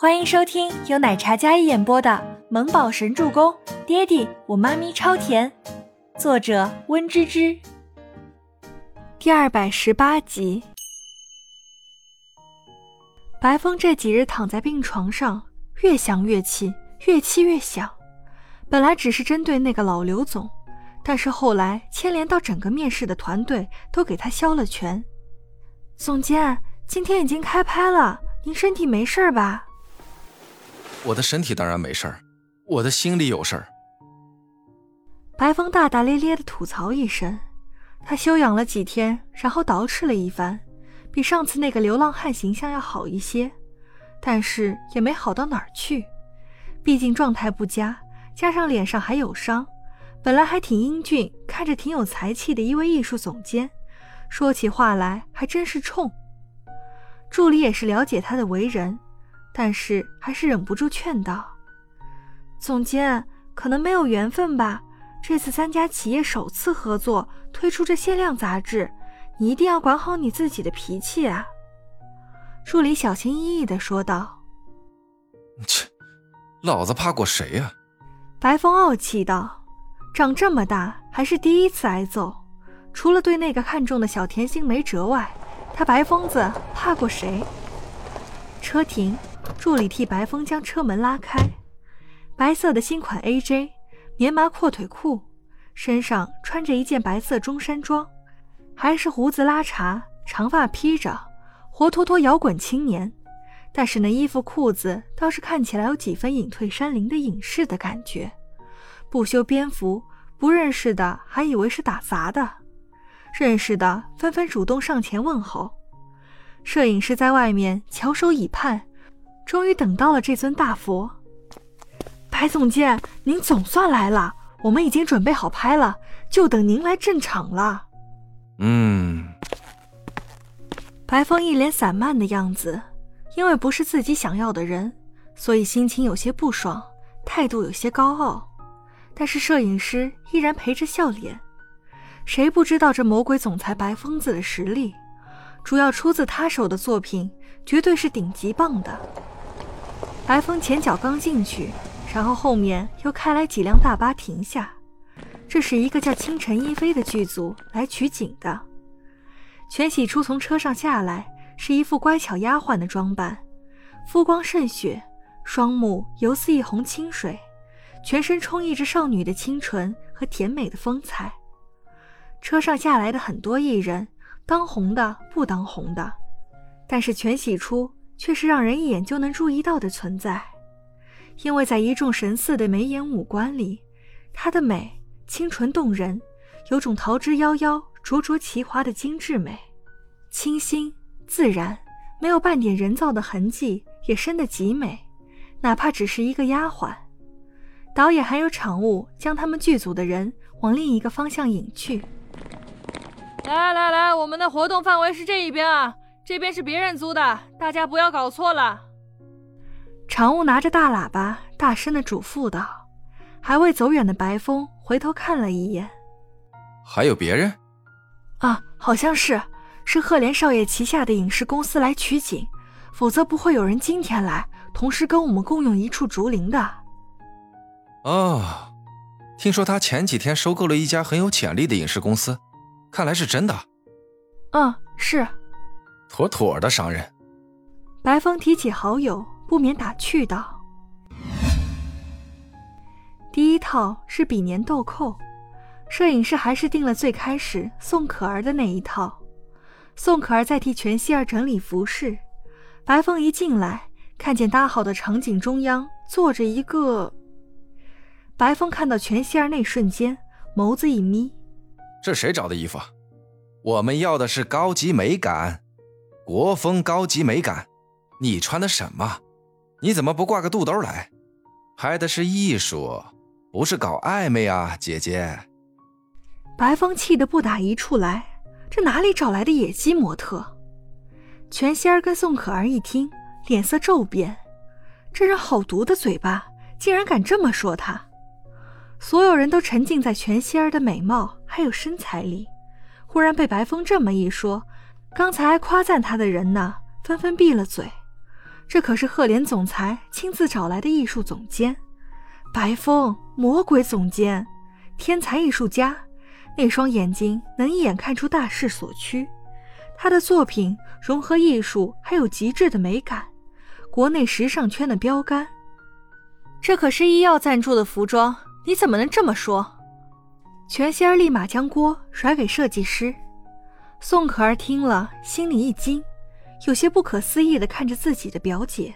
欢迎收听由奶茶加一演播的《萌宝神助攻》，爹地我妈咪超甜，作者温芝芝。第二百十八集。白风这几日躺在病床上，越想越气，越气越想。本来只是针对那个老刘总，但是后来牵连到整个面试的团队，都给他削了权。总监，今天已经开拍了，您身体没事吧？我的身体当然没事儿，我的心里有事儿。白风大大咧咧的吐槽一声，他休养了几天，然后捯饬了一番，比上次那个流浪汉形象要好一些，但是也没好到哪儿去，毕竟状态不佳，加上脸上还有伤，本来还挺英俊，看着挺有才气的一位艺术总监，说起话来还真是冲。助理也是了解他的为人。但是还是忍不住劝道：“总监，可能没有缘分吧。这次三家企业首次合作推出这限量杂志，你一定要管好你自己的脾气啊。”助理小心翼翼地说道。“切，老子怕过谁呀？”白风傲气道，“长这么大还是第一次挨揍，除了对那个看中的小甜心没辙外，他白疯子怕过谁？”车停。助理替白风将车门拉开，白色的新款 AJ，棉麻阔腿裤，身上穿着一件白色中山装，还是胡子拉碴，长发披着，活脱脱摇滚青年。但是那衣服裤子倒是看起来有几分隐退山林的隐士的感觉，不修边幅，不认识的还以为是打杂的，认识的纷纷主动上前问候。摄影师在外面翘首以盼。终于等到了这尊大佛，白总监，您总算来了，我们已经准备好拍了，就等您来镇场了。嗯，白风一脸散漫的样子，因为不是自己想要的人，所以心情有些不爽，态度有些高傲。但是摄影师依然陪着笑脸，谁不知道这魔鬼总裁白疯子的实力？主要出自他手的作品，绝对是顶级棒的。白风前脚刚进去，然后后面又开来几辆大巴停下。这是一个叫清晨一飞的剧组来取景的。全喜初从车上下来，是一副乖巧丫鬟的装扮，肤光胜雪，双目犹似一泓清水，全身充溢着少女的清纯和甜美的风采。车上下来的很多艺人，当红的不当红的，但是全喜初。却是让人一眼就能注意到的存在，因为在一众神似的眉眼五官里，她的美清纯动人，有种桃之夭夭、灼灼其华的精致美，清新自然，没有半点人造的痕迹，也深得极美。哪怕只是一个丫鬟，导演还有场务将他们剧组的人往另一个方向引去。来来来，我们的活动范围是这一边啊。这边是别人租的，大家不要搞错了。常务拿着大喇叭大声的嘱咐道，还未走远的白风回头看了一眼，还有别人？啊，好像是，是赫连少爷旗下的影视公司来取景，否则不会有人今天来，同时跟我们共用一处竹林的。哦，听说他前几天收购了一家很有潜力的影视公司，看来是真的。嗯，是。妥妥的商人。白风提起好友，不免打趣道：“第一套是比年豆蔻，摄影师还是定了最开始宋可儿的那一套。宋可儿在替全希儿整理服饰。白风一进来，看见搭好的场景中央坐着一个。白风看到全希儿那瞬间，眸子一眯：这谁找的衣服？我们要的是高级美感。”国风高级美感，你穿的什么？你怎么不挂个肚兜来？拍的是艺术，不是搞暧昧啊，姐姐。白风气得不打一处来，这哪里找来的野鸡模特？全仙儿跟宋可儿一听，脸色骤变，这人好毒的嘴巴，竟然敢这么说他。所有人都沉浸在全仙儿的美貌还有身材里，忽然被白风这么一说。刚才夸赞他的人呢，纷纷闭了嘴。这可是赫连总裁亲自找来的艺术总监，白风，魔鬼总监，天才艺术家，那双眼睛能一眼看出大势所趋。他的作品融合艺术，还有极致的美感，国内时尚圈的标杆。这可是医药赞助的服装，你怎么能这么说？全仙儿立马将锅甩给设计师。宋可儿听了，心里一惊，有些不可思议的看着自己的表姐。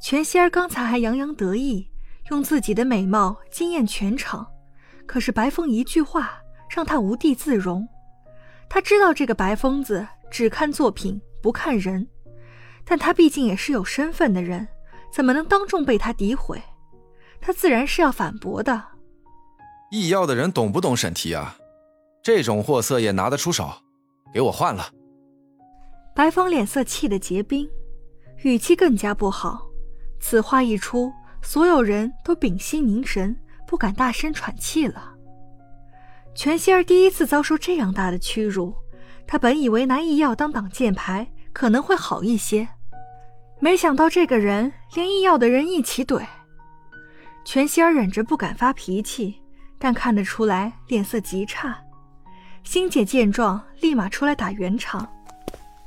全仙儿刚才还洋洋得意，用自己的美貌惊艳全场，可是白风一句话让她无地自容。他知道这个白疯子只看作品不看人，但他毕竟也是有身份的人，怎么能当众被他诋毁？他自然是要反驳的。易药的人懂不懂审题啊？这种货色也拿得出手？给我换了！白风脸色气得结冰，语气更加不好。此话一出，所有人都屏息凝神，不敢大声喘气了。全希儿第一次遭受这样大的屈辱，她本以为拿医药当挡箭牌可能会好一些，没想到这个人连医药的人一起怼。全希儿忍着不敢发脾气，但看得出来脸色极差。星姐见状，立马出来打圆场：“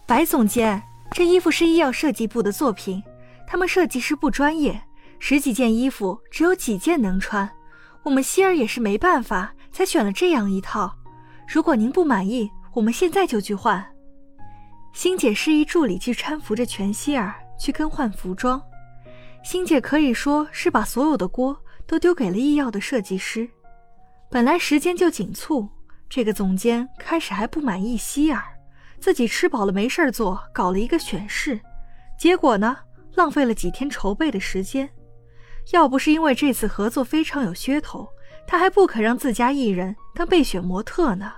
白总监，这衣服是医药设计部的作品，他们设计师不专业，十几件衣服只有几件能穿，我们希儿也是没办法。”才选了这样一套，如果您不满意，我们现在就去换。星姐示意助理去搀扶着全希儿去更换服装。星姐可以说是把所有的锅都丢给了医药的设计师。本来时间就紧促，这个总监开始还不满意希尔，自己吃饱了没事做，搞了一个选试，结果呢，浪费了几天筹备的时间。要不是因为这次合作非常有噱头。他还不肯让自家艺人当备选模特呢。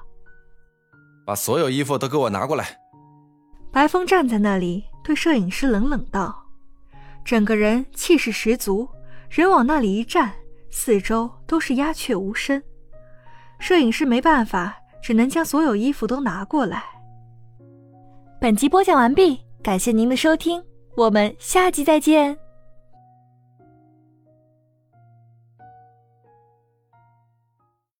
把所有衣服都给我拿过来。白风站在那里，对摄影师冷冷道：“整个人气势十足，人往那里一站，四周都是鸦雀无声。”摄影师没办法，只能将所有衣服都拿过来。本集播讲完毕，感谢您的收听，我们下集再见。